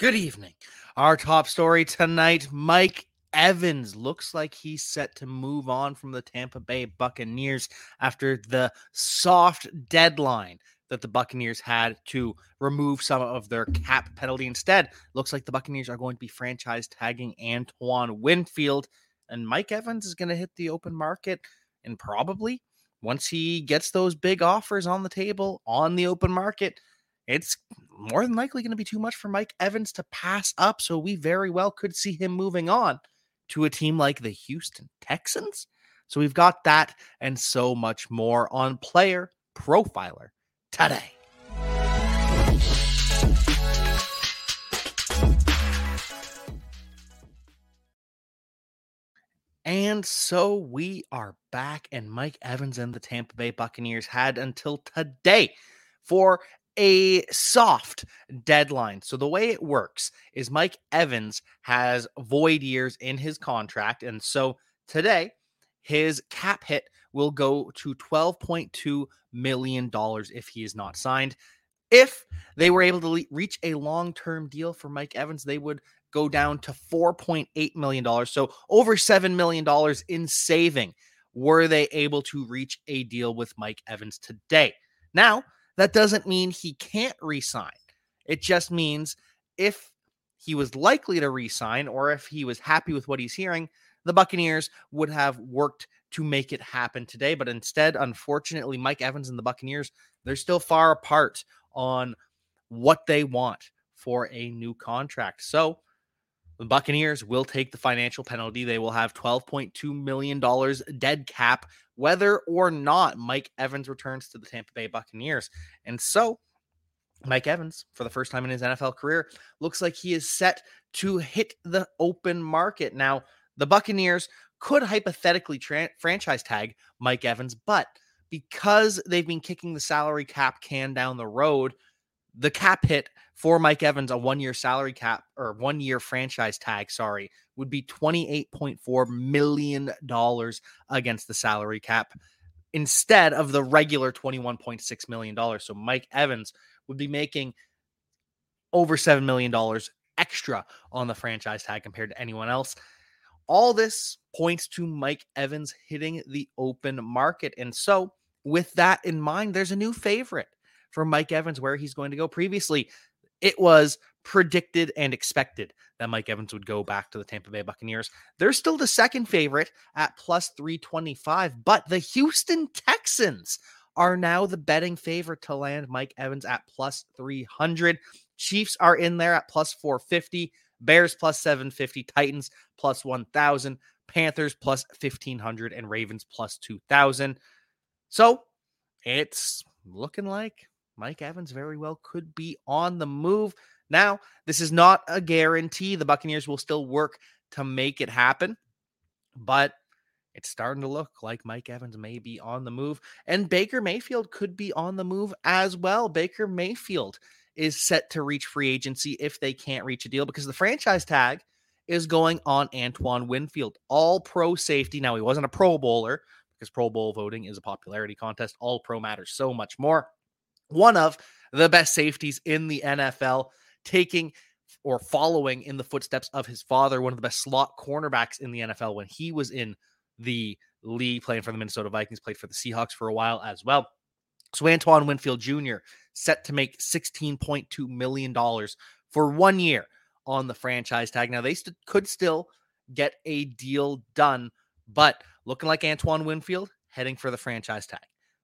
Good evening. Our top story tonight Mike Evans looks like he's set to move on from the Tampa Bay Buccaneers after the soft deadline that the Buccaneers had to remove some of their cap penalty. Instead, looks like the Buccaneers are going to be franchise tagging Antoine Winfield, and Mike Evans is going to hit the open market and probably once he gets those big offers on the table on the open market it's more than likely going to be too much for Mike Evans to pass up. So we very well could see him moving on to a team like the Houston Texans. So we've got that and so much more on Player Profiler today. And so we are back, and Mike Evans and the Tampa Bay Buccaneers had until today for a soft deadline. So the way it works is Mike Evans has void years in his contract. And so today, his cap hit will go to $12.2 million if he is not signed. If they were able to le- reach a long term deal for Mike Evans, they would go down to $4.8 million. So over $7 million in saving were they able to reach a deal with Mike Evans today. Now, that doesn't mean he can't resign. It just means if he was likely to resign or if he was happy with what he's hearing, the Buccaneers would have worked to make it happen today. But instead, unfortunately, Mike Evans and the Buccaneers, they're still far apart on what they want for a new contract. So the Buccaneers will take the financial penalty. They will have $12.2 million dead cap, whether or not Mike Evans returns to the Tampa Bay Buccaneers. And so, Mike Evans, for the first time in his NFL career, looks like he is set to hit the open market. Now, the Buccaneers could hypothetically tra- franchise tag Mike Evans, but because they've been kicking the salary cap can down the road, the cap hit for Mike Evans, a one year salary cap or one year franchise tag, sorry, would be $28.4 million against the salary cap instead of the regular $21.6 million. So Mike Evans would be making over $7 million extra on the franchise tag compared to anyone else. All this points to Mike Evans hitting the open market. And so, with that in mind, there's a new favorite for Mike Evans where he's going to go. Previously, it was predicted and expected that Mike Evans would go back to the Tampa Bay Buccaneers. They're still the second favorite at plus 325, but the Houston Texans are now the betting favorite to land Mike Evans at plus 300. Chiefs are in there at plus 450, Bears plus 750, Titans plus 1000, Panthers plus 1500, and Ravens plus 2000. So it's looking like Mike Evans very well could be on the move. Now, this is not a guarantee. The Buccaneers will still work to make it happen, but it's starting to look like Mike Evans may be on the move. And Baker Mayfield could be on the move as well. Baker Mayfield is set to reach free agency if they can't reach a deal because the franchise tag is going on Antoine Winfield, all pro safety. Now, he wasn't a Pro Bowler because Pro Bowl voting is a popularity contest. All pro matters so much more one of the best safeties in the NFL, taking or following in the footsteps of his father, one of the best slot cornerbacks in the NFL when he was in the league playing for the Minnesota Vikings, played for the Seahawks for a while as well. So Antoine Winfield Jr. set to make $16.2 million for one year on the franchise tag. Now, they st- could still get a deal done, but looking like Antoine Winfield heading for the franchise tag.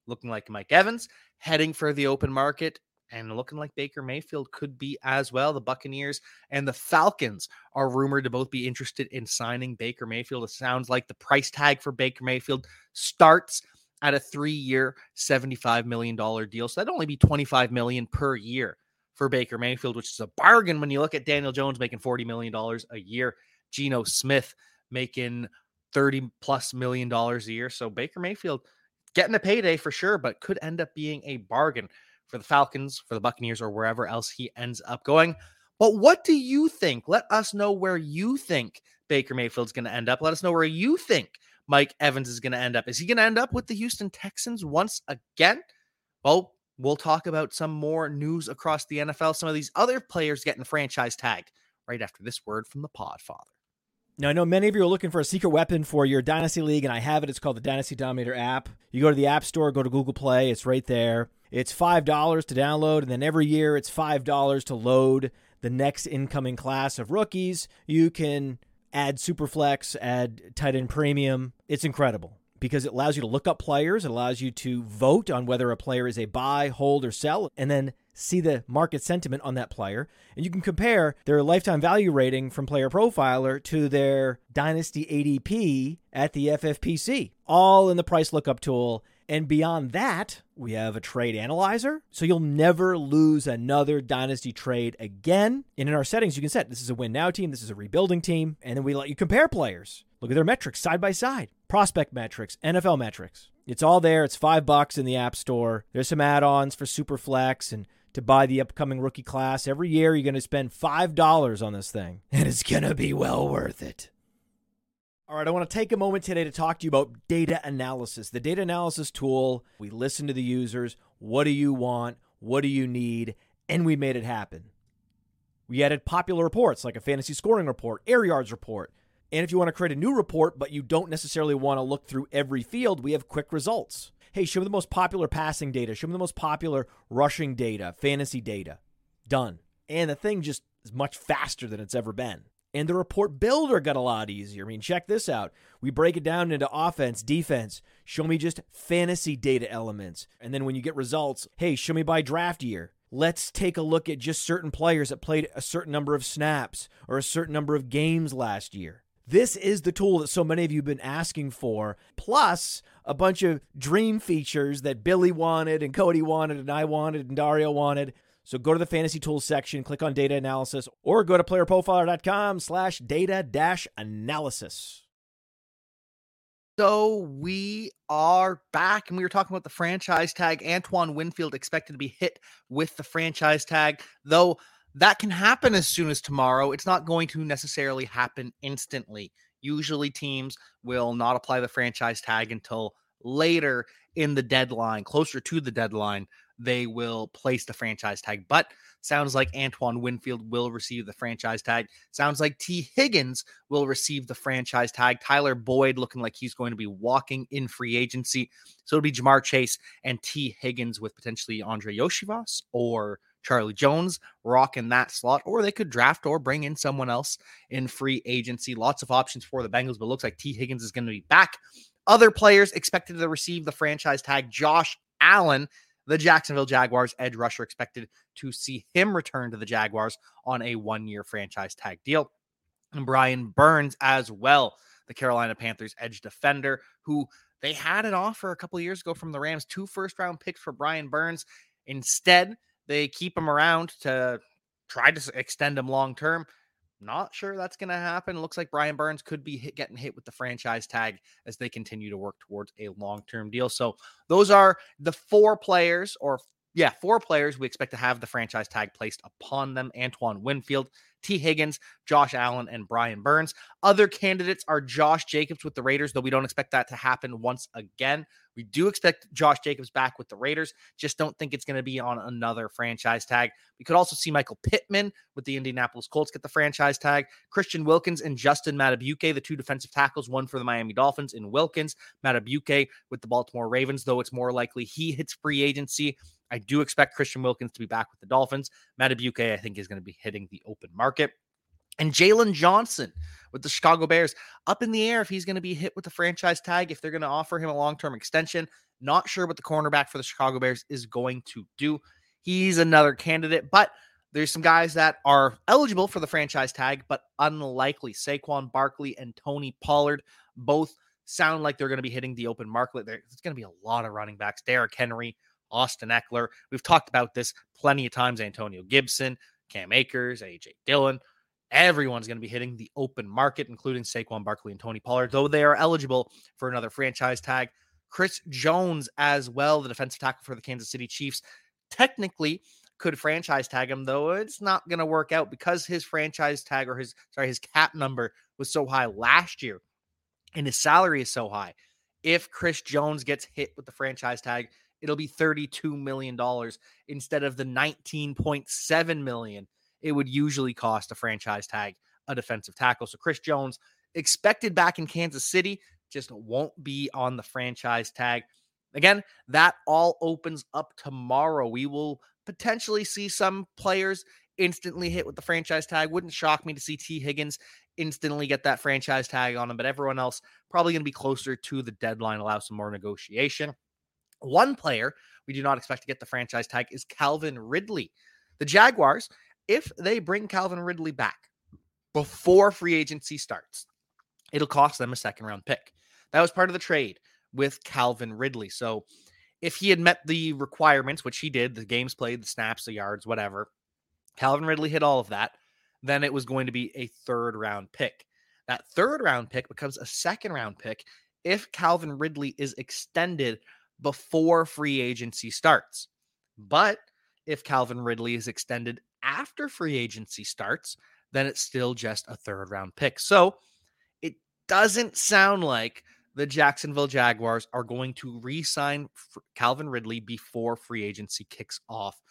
Looking like Mike Evans heading for the open market and looking like Baker Mayfield could be as well. The Buccaneers and the Falcons are rumored to both be interested in signing Baker Mayfield. It sounds like the price tag for Baker Mayfield starts at a three-year, $75 million deal. So that'd only be 25 million per year for Baker Mayfield, which is a bargain when you look at Daniel Jones making $40 million a year, Geno Smith making 30 plus million dollars a year. So Baker Mayfield getting a payday for sure, but could end up being a bargain for the Falcons, for the Buccaneers, or wherever else he ends up going. But what do you think? Let us know where you think Baker Mayfield's going to end up. Let us know where you think Mike Evans is going to end up. Is he going to end up with the Houston Texans once again? Well, We'll talk about some more news across the NFL, some of these other players getting franchise tagged right after this word from the Podfather. Now, I know many of you are looking for a secret weapon for your Dynasty League, and I have it. It's called the Dynasty Dominator app. You go to the App Store, go to Google Play, it's right there. It's $5 to download, and then every year it's $5 to load the next incoming class of rookies. You can add Superflex, add tight end premium. It's incredible because it allows you to look up players, it allows you to vote on whether a player is a buy, hold, or sell, and then see the market sentiment on that player. And you can compare their lifetime value rating from Player Profiler to their Dynasty ADP at the FFPC, all in the price lookup tool. And beyond that, we have a trade analyzer. So you'll never lose another dynasty trade again. And in our settings, you can set this is a win now team, this is a rebuilding team. And then we let you compare players. Look at their metrics side by side prospect metrics, NFL metrics. It's all there. It's five bucks in the App Store. There's some add ons for Superflex and to buy the upcoming rookie class. Every year, you're going to spend $5 on this thing, and it's going to be well worth it. All right, I want to take a moment today to talk to you about data analysis. The data analysis tool, we listen to the users. What do you want? What do you need? And we made it happen. We added popular reports like a fantasy scoring report, air yards report. And if you want to create a new report, but you don't necessarily want to look through every field, we have quick results. Hey, show me the most popular passing data, show me the most popular rushing data, fantasy data. Done. And the thing just is much faster than it's ever been. And the report builder got a lot easier. I mean, check this out. We break it down into offense, defense. Show me just fantasy data elements. And then when you get results, hey, show me by draft year. Let's take a look at just certain players that played a certain number of snaps or a certain number of games last year. This is the tool that so many of you have been asking for, plus a bunch of dream features that Billy wanted and Cody wanted and I wanted and Dario wanted. So go to the fantasy tools section, click on data analysis, or go to playerprofiler.com slash data dash analysis. So we are back, and we were talking about the franchise tag. Antoine Winfield expected to be hit with the franchise tag, though that can happen as soon as tomorrow. It's not going to necessarily happen instantly. Usually, teams will not apply the franchise tag until later in the deadline, closer to the deadline, they will place the franchise tag. But sounds like Antoine Winfield will receive the franchise tag. Sounds like Tee Higgins will receive the franchise tag. Tyler Boyd looking like he's going to be walking in free agency. So it'll be Ja'Marr Chase and Tee Higgins with potentially Andrei Iosivas or Charlie Jones rocking that slot, or they could draft or bring in someone else in free agency. Lots of options for the Bengals, but looks like Tee Higgins is going to be back. Other players expected to receive the franchise tag Josh Allen the Jacksonville Jaguars edge rusher expected to see him return to the Jaguars on a one year franchise tag deal. And Brian Burns as well, the Carolina Panthers edge defender, who they had an offer a couple years ago from the Rams, two first round picks for Brian Burns. Instead, they keep him around to try to extend him long term. Not sure that's going to happen. Looks like Brian Burns could be hit, getting hit with the franchise tag as they continue to work towards a long term deal. So, those are the four players, or yeah, four players we expect to have the franchise tag placed upon them Antoine Winfield, Tee Higgins, Josh Allen, and Brian Burns. Other candidates are Josh Jacobs with the Raiders, though we don't expect that to happen once again. We do expect Josh Jacobs back with the Raiders, just don't think it's going to be on another franchise tag. We could also see Michael Pittman with the Indianapolis Colts get the franchise tag. Christian Wilkins and Justin Madubuike, the two defensive tackles, one for the Miami Dolphins in Wilkins, Madubuike with the Baltimore Ravens, though it's more likely he hits free agency. I do expect Christian Wilkins to be back with the Dolphins. Madubuike, I think, is going to be hitting the open market. And Jaylon Johnson with the Chicago Bears up in the air if he's going to be hit with the franchise tag, if they're going to offer him a long term extension. Not sure what the cornerback for the Chicago Bears is going to do. He's another candidate, but there's some guys that are eligible for the franchise tag, but unlikely. Saquon Barkley and Tony Pollard both sound like they're going to be hitting the open market. There's going to be a lot of running backs. Derrick Henry, Austin Ekeler. We've talked about this plenty of times. Antonio Gibson, Cam Akers, AJ Dillon. Everyone's going to be hitting the open market, including Saquon Barkley and Tony Pollard, though they are eligible for another franchise tag. Chris Jones, as well, the defensive tackle for the Kansas City Chiefs, technically could franchise tag him, though it's not going to work out because his franchise tag or his sorry his cap number was so high last year, and his salary is so high. If Chris Jones gets hit with the franchise tag, it'll be $32 million instead of the 19.7 million it would usually cost a franchise tag a defensive tackle. So Chris Jones expected back in Kansas City just won't be on the franchise tag. Again, that all opens up tomorrow. We will potentially see some players instantly hit with the franchise tag. Wouldn't shock me to see Tee Higgins instantly get that franchise tag on him, but everyone else probably going to be closer to the deadline, allow some more negotiation. One player we do not expect to get the franchise tag is Calvin Ridley. The Jaguars, if they bring Calvin Ridley back before free agency starts, it'll cost them a second round pick. That was part of the trade with Calvin Ridley. So if he had met the requirements, which he did, the games played, the snaps, the yards, whatever, Calvin Ridley hit all of that, then it was going to be a third round pick. That third round pick becomes a second round pick if Calvin Ridley is extended before free agency starts. But if Calvin Ridley is extended after free agency starts, then it's still just a third round pick. So it doesn't sound like the Jacksonville Jaguars are going to re sign Calvin Ridley before free agency kicks off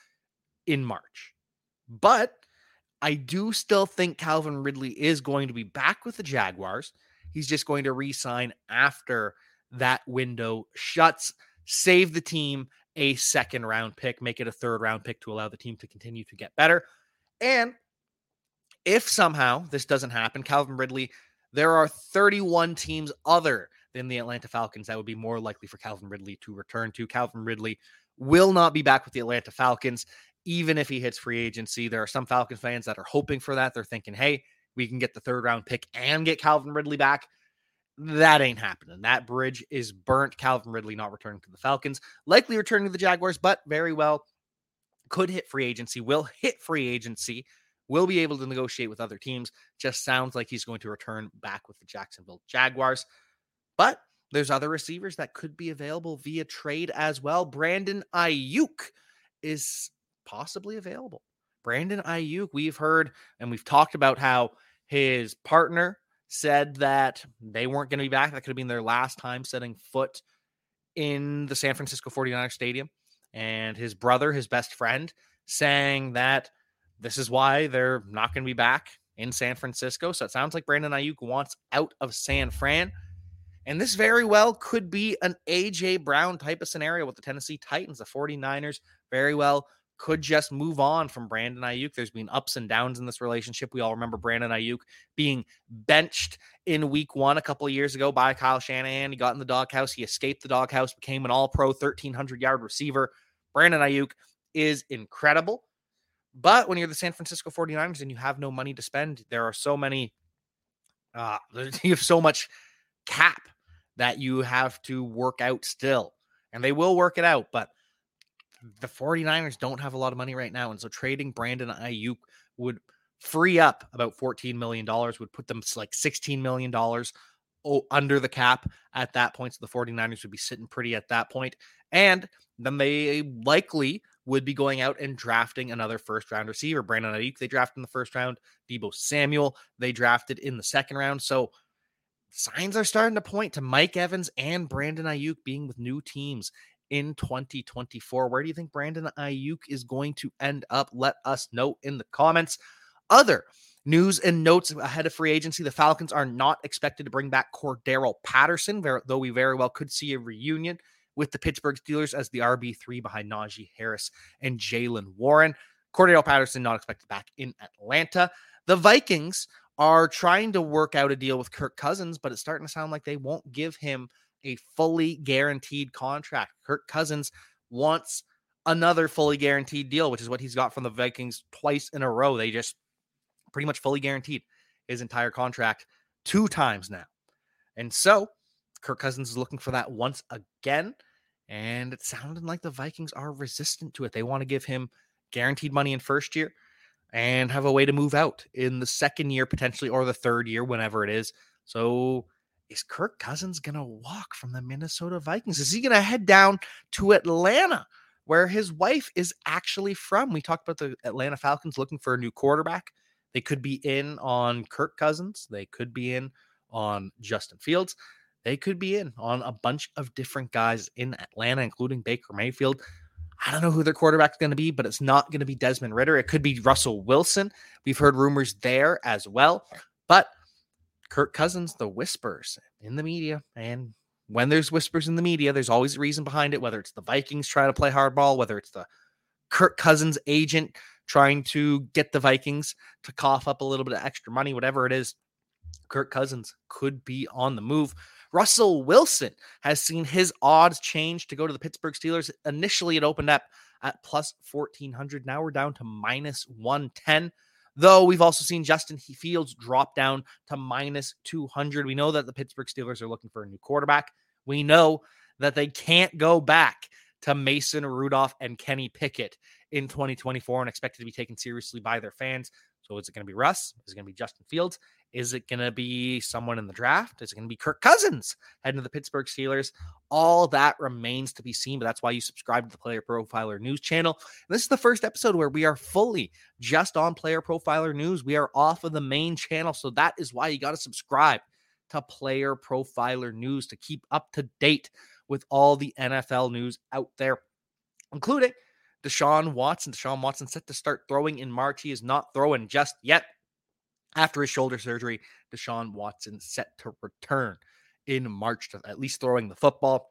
in March. But I do still think Calvin Ridley is going to be back with the Jaguars. He's just going to re-sign after that window shuts, save the team a second round pick, make it a third round pick to allow the team to continue to get better. And if somehow this doesn't happen, Calvin Ridley, there are 31 teams other than the Atlanta Falcons that would be more likely for Calvin Ridley to return to. Calvin Ridley will not be back with the Atlanta Falcons even if he hits free agency. There are some Falcons fans that are hoping for that. They're thinking, hey, we can get the third round pick and get Calvin Ridley back. That ain't happening. That bridge is burnt. Calvin Ridley not returning to the Falcons, likely returning to the Jaguars, but very well could hit free agency, will hit free agency, will be able to negotiate with other teams. Just sounds like he's going to return back with the Jacksonville Jaguars. But there's other receivers that could be available via trade as well. Brandon Aiyuk is possibly available. Brandon Aiyuk, we've heard and we've talked about how his partner said that they weren't going to be back. That could have been their last time setting foot in the San Francisco 49er stadium. And his brother, his best friend, saying that this is why they're not going to be back in San Francisco. So it sounds like Brandon Aiyuk wants out of San Fran. And this very well could be an AJ Brown type of scenario with the Tennessee Titans. The 49ers very well could just move on from Brandon Aiyuk. There's been ups and downs in this relationship. We all remember Brandon Aiyuk being benched in week one a couple of years ago by Kyle Shanahan. He got in the doghouse. He escaped the doghouse, became an all pro 1,300 yard receiver. Brandon Aiyuk is incredible. But when you're the San Francisco 49ers and you have no money to spend, there are so many, uh, you have so much cap that you have to work out still. And they will work it out. But the 49ers don't have a lot of money right now. And so trading Brandon Aiyuk would free up about $14 million, would put them like $16 million under the cap at that point. So the 49ers would be sitting pretty at that point. And then they likely would be going out and drafting another first round receiver. Brandon Aiyuk, they drafted in the first round. Deebo Samuel, they drafted in the second round. So signs are starting to point to Mike Evans and Brandon Aiyuk being with new teams in 2024. Where do you think Brandon Aiyuk is going to end up? Let us know in the comments. Other news and notes ahead of free agency the Falcons are not expected to bring back Cordarrelle Patterson, though we very well could see a reunion with the Pittsburgh Steelers as the RB3 behind Najee Harris and Jaylen Warren. Cordarrelle Patterson not expected back in Atlanta. The Vikings are trying to work out a deal with Kirk Cousins, but it's starting to sound like they won't give him a fully guaranteed contract. Kirk Cousins wants another fully guaranteed deal, which is what he's got from the Vikings twice in a row. They just pretty much fully guaranteed his entire contract two times now. And so Kirk Cousins is looking for that once again. And it sounded like the Vikings are resistant to it. They want to give him guaranteed money in first year and have a way to move out in the second year, potentially, or the third year, whenever it is. So is Kirk Cousins going to walk from the Minnesota Vikings? Is he going to head down to Atlanta, where his wife is actually from? We talked about the Atlanta Falcons looking for a new quarterback. They could be in on Kirk Cousins, they could be in on Justin Fields. they could be in on a bunch of different guys in Atlanta, including Baker Mayfield. I don't know who their quarterback is going to be, but it's not going to be Desmond Ridder. It could be Russell Wilson. We've heard rumors there as well. But Kirk Cousins, the whispers in the media, and when there's whispers in the media, there's always a reason behind it, whether it's the Vikings trying to play hardball, whether it's the Kirk Cousins agent trying to get the Vikings to cough up a little bit of extra money, whatever it is. Kirk Cousins could be on the move. Russell Wilson has seen his odds change to go to the Pittsburgh Steelers. Initially, it opened up at plus 1400. Now we're down to minus 110. Though we've also seen Justin Fields drop down to minus 200. We know that the Pittsburgh Steelers are looking for a new quarterback. We know that they can't go back to Mason Rudolph and Kenny Pickett in 2024 and expected to be taken seriously by their fans. So is it going to be Russ? Is it going to be Justin Fields? Is it going to be someone in the draft? Is it going to be Kirk Cousins heading to the Pittsburgh Steelers? All that remains to be seen, but that's why you subscribe to the Player Profiler News channel. And this is the first episode where we are fully just on Player Profiler News. We are off of the main channel, so that is why you got to subscribe to Player Profiler News to keep up to date with all the NFL news out there, including Deshaun Watson. Deshaun Watson set to start throwing in March. He is not throwing just yet. After his shoulder surgery, Deshaun Watson set to return in March to at least throwing the football.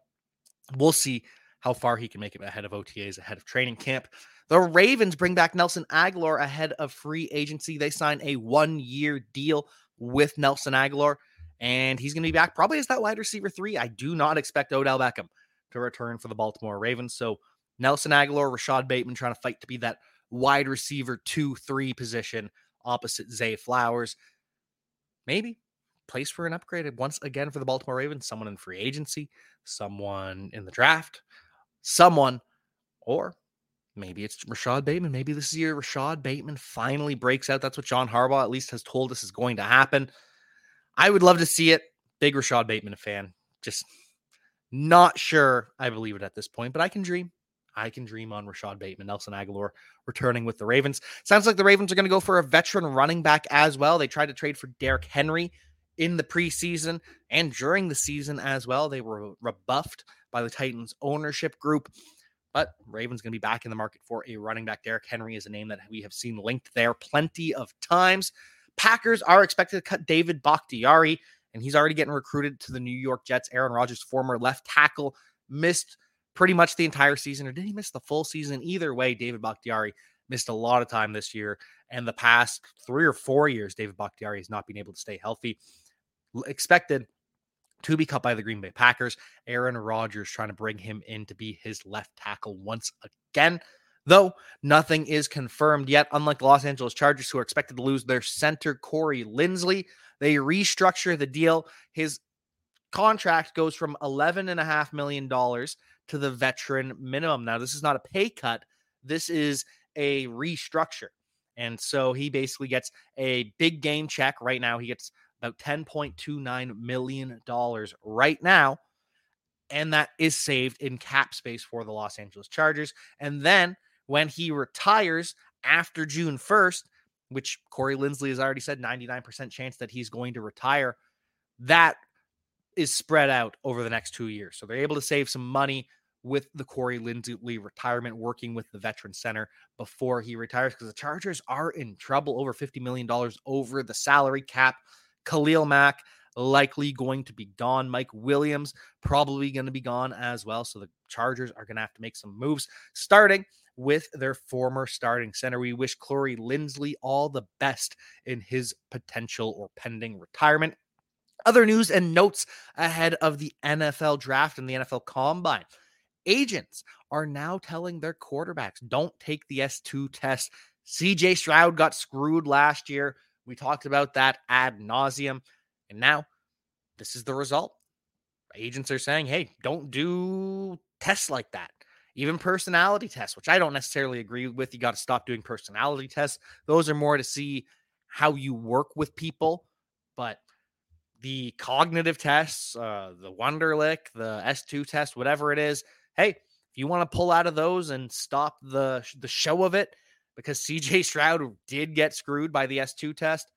We'll see how far he can make it ahead of OTAs, ahead of training camp. The Ravens bring back Nelson Agholor ahead of free agency. They sign a one year deal with Nelson Agholor, and he's going to be back probably as that wide receiver three. I do not expect Odell Beckham to return for the Baltimore Ravens. So Nelson Agholor, Rashod Bateman trying to fight to be that wide receiver two, three position opposite Zay Flowers. Maybe place for an upgrade once again for the Baltimore Ravens. Someone in free agency, someone in the draft, someone, or maybe it's Rashod Bateman. Maybe this is year Rashod Bateman finally breaks out. That's what John Harbaugh at least has told us is going to happen. I would love to see it. Big Rashod Bateman fan. Just not sure I believe it at this point, but I can dream. I can dream on Rashod Bateman, Nelson Agholor returning with the Ravens. Sounds like the Ravens are going to go for a veteran running back as well. They tried to trade for Derrick Henry in the preseason and during the season as well. They were rebuffed by the Titans ownership group. But Ravens going to be back in the market for a running back. Derrick Henry is a name that we have seen linked there plenty of times. Packers are expected to cut David Bakhtiari, and he's already getting recruited to the New York Jets. Aaron Rodgers, former left tackle, missed pretty much the entire season, or did he miss the full season? Either way, David Bakhtiari missed a lot of time this year. And the past three or four years, David Bakhtiari has not been able to stay healthy. Expected to be cut by the Green Bay Packers. Aaron Rodgers trying to bring him in to be his left tackle once again. Though nothing is confirmed yet, unlike the Los Angeles Chargers, who are expected to lose their center, Corey Linsley, they restructure the deal. His contract goes from $11.5 million to the veteran minimum. Now, this is not a pay cut, this is a restructure. And so he basically gets a big game check right now. He gets about $10.29 million right now. And that is saved in cap space for the Los Angeles Chargers. And then when he retires after June 1st, which Corey Linsley has already said 99% chance that he's going to retire, that is spread out over the next two years. So they're able to save some money with the Corey Linsley retirement, working with the Veteran Center before he retires because the Chargers are in trouble over $50 million over the salary cap. Khalil Mack likely going to be gone. Mike Williams probably going to be gone as well. So the Chargers are going to have to make some moves, starting with their former starting center. We wish Corey Linsley all the best in his potential or pending retirement. Other news and notes ahead of the NFL draft and the NFL combine. Agents are now telling their quarterbacks don't take the S2 test. CJ Stroud got screwed last year. We talked about that ad nauseum. And now this is the result. Agents are saying, hey, don't do tests like that. Even personality tests, which I don't necessarily agree with. You got to stop doing personality tests. Those are more to see how you work with people. But the cognitive tests, uh, the Wonderlic, the S2 test, whatever it is, hey, if you want to pull out of those and stop the the show of it, because CJ Stroud did get screwed by the S2 test,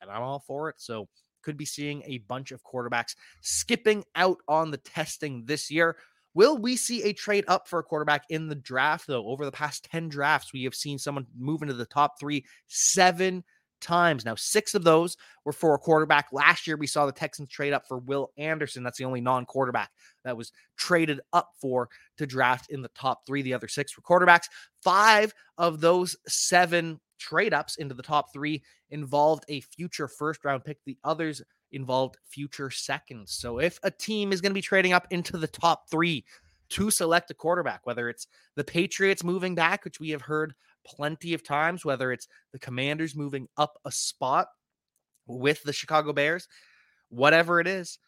and I'm all for it. So could be seeing a bunch of quarterbacks skipping out on the testing this year. Will we see a trade up for a quarterback in the draft, though? Over the past 10 drafts, we have seen someone move into the top three seven times. Now, six of those were for a quarterback. Last year, we saw the Texans trade up for Will Anderson. That's the only non quarterback that was traded up for to draft in the top three. The other six were quarterbacks. Five of those seven trade ups into the top three involved a future first round pick. The others involved future seconds. So if a team is going to be trading up into the top three to select a quarterback, whether it's the Patriots moving back, which we have heard plenty of times, whether it's the Commanders moving up a spot with the Chicago Bears, whatever it is,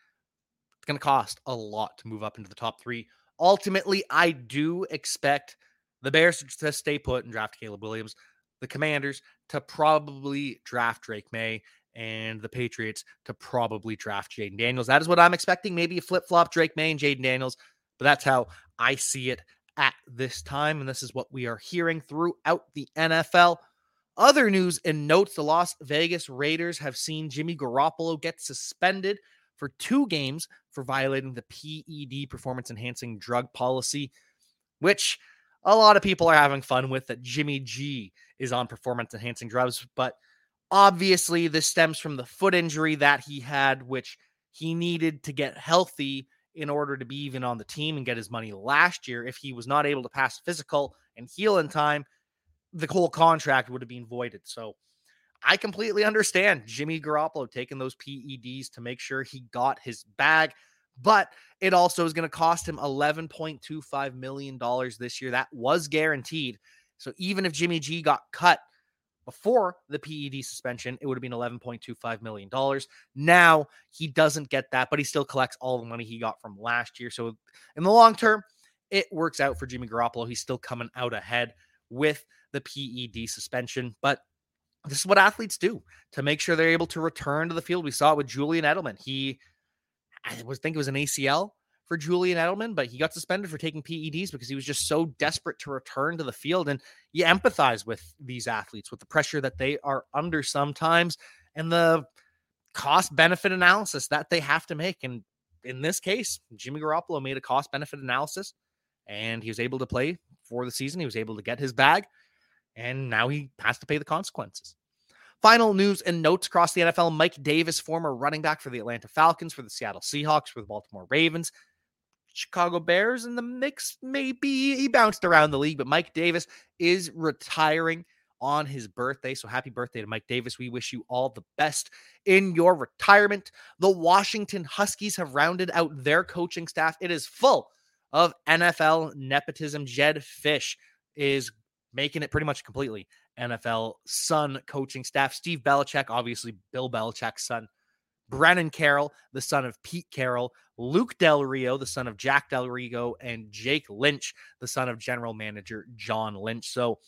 it's going to cost a lot to move up into the top three. Ultimately, I do expect the Bears to stay put and draft Caleb Williams, the Commanders to probably draft Drake Maye, and the Patriots to probably draft Jayden Daniels. That is what I'm expecting. Maybe a flip flop Drake Maye and Jayden Daniels, but that's how I see it at this time. And this is what we are hearing throughout the NFL. Other news and notes the Las Vegas Raiders have seen Jimmy Garoppolo get suspended for two games for violating the PED performance enhancing drug policy, which a lot of people are having fun with that Jimmy G is on performance enhancing drugs. But obviously, this stems from the foot injury that he had, which he needed to get healthy in order to be even on the team and get his money last year. If he was not able to pass physical and heal in time, the whole contract would have been voided. So I completely understand Jimmy Garoppolo taking those PEDs to make sure he got his bag, but it also is going to cost him $11.25 million this year. That was guaranteed. So even if Jimmy G got cut, before the PED suspension, it would have been $11.25 million. Now he doesn't get that, but he still collects all the money he got from last year. So in the long term, it works out for Jimmy Garoppolo. He's still coming out ahead with the PED suspension. But this is what athletes do to make sure they're able to return to the field. We saw it with Julian Edelman. He, I was think it was an ACL for Julian Edelman, but he got suspended for taking PEDs because he was just so desperate to return to the field. And you empathize with these athletes, with the pressure that they are under sometimes and the cost benefit analysis that they have to make. And in this case, Jimmy Garoppolo made a cost benefit analysis and he was able to play for the season. He was able to get his bag and now he has to pay the consequences. Final news and notes across the NFL Mike Davis, former running back for the Atlanta Falcons, for the Seattle Seahawks, for the Baltimore Ravens, Chicago Bears in the mix. Maybe he bounced around the league, but Mike Davis is retiring on his birthday. So happy birthday to Mike Davis. We wish you all the best in your retirement. The Washington Huskies have rounded out their coaching staff. It is full of NFL nepotism. Jedd Fisch is making it pretty much completely NFL son coaching staff. Steve Belichick, obviously Bill Belichick's son, Brennan Carroll, the son of Pete Carroll, Luke Del Rio, the son of Jack Del Rio, and Jake Lynch, the son of general manager John Lynch. So,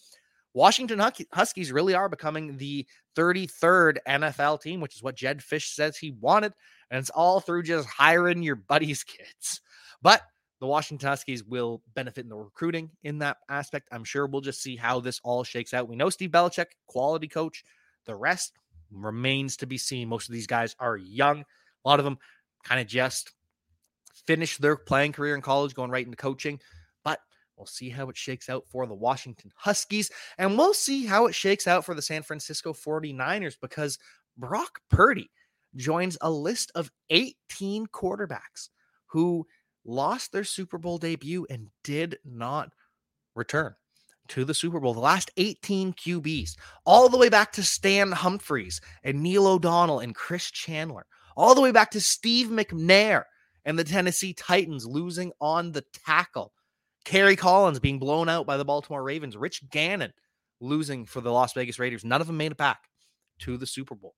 Washington Huskies really are becoming the 33rd NFL team, which is what Jedd Fisch says he wanted. And it's all through just hiring your buddy's kids. But the Washington Huskies will benefit in the recruiting in that aspect. I'm sure we'll just see how this all shakes out. We know Steve Belichick, quality coach. The rest remains to be seen. Most of these guys are young. A lot of them kind of just finished their playing career in college, going right into coaching. But we'll see how it shakes out for the Washington Huskies. And we'll see how it shakes out for the San Francisco 49ers because Brock Purdy joins a list of 18 quarterbacks who lost their Super Bowl debut and did not return to the Super Bowl. The last 18 QBs, all the way back to Stan Humphries and Neil O'Donnell and Chris Chandler, all the way back to Steve McNair and the Tennessee Titans losing on the tackle. Kerry Collins being blown out by the Baltimore Ravens. Rich Gannon losing for the Las Vegas Raiders. None of them made it back to the Super Bowl.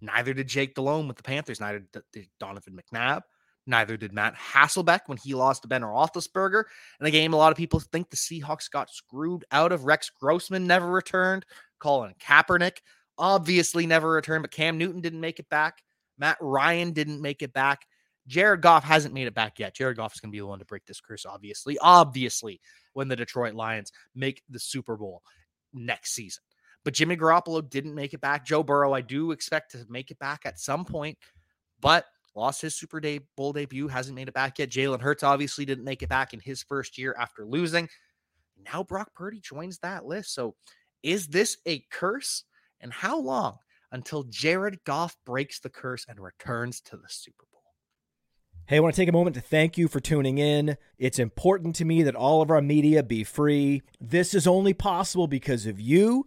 Neither did Jake Delhomme with the Panthers. Neither did Donovan McNabb. Neither did Matt Hasselbeck when he lost to Ben Roethlisberger. In a game, a lot of people think the Seahawks got screwed out of. Rex Grossman never returned. Colin Kaepernick obviously never returned, but Cam Newton didn't make it back. Matt Ryan didn't make it back. Jared Goff hasn't made it back yet. Jared Goff is going to be the one to break this curse, obviously. Obviously, when the Detroit Lions make the Super Bowl next season. But Jimmy Garoppolo didn't make it back. Joe Burrow, I do expect to make it back at some point. but lost his Super Bowl debut, hasn't made it back yet. Jalen Hurts obviously didn't make it back in his first year after losing. Now Brock Purdy joins that list. So is this a curse? And how long until Jared Goff breaks the curse and returns to the Super Bowl? Hey, I want to take a moment to thank you for tuning in. It's important to me that all of our media be free. This is only possible because of you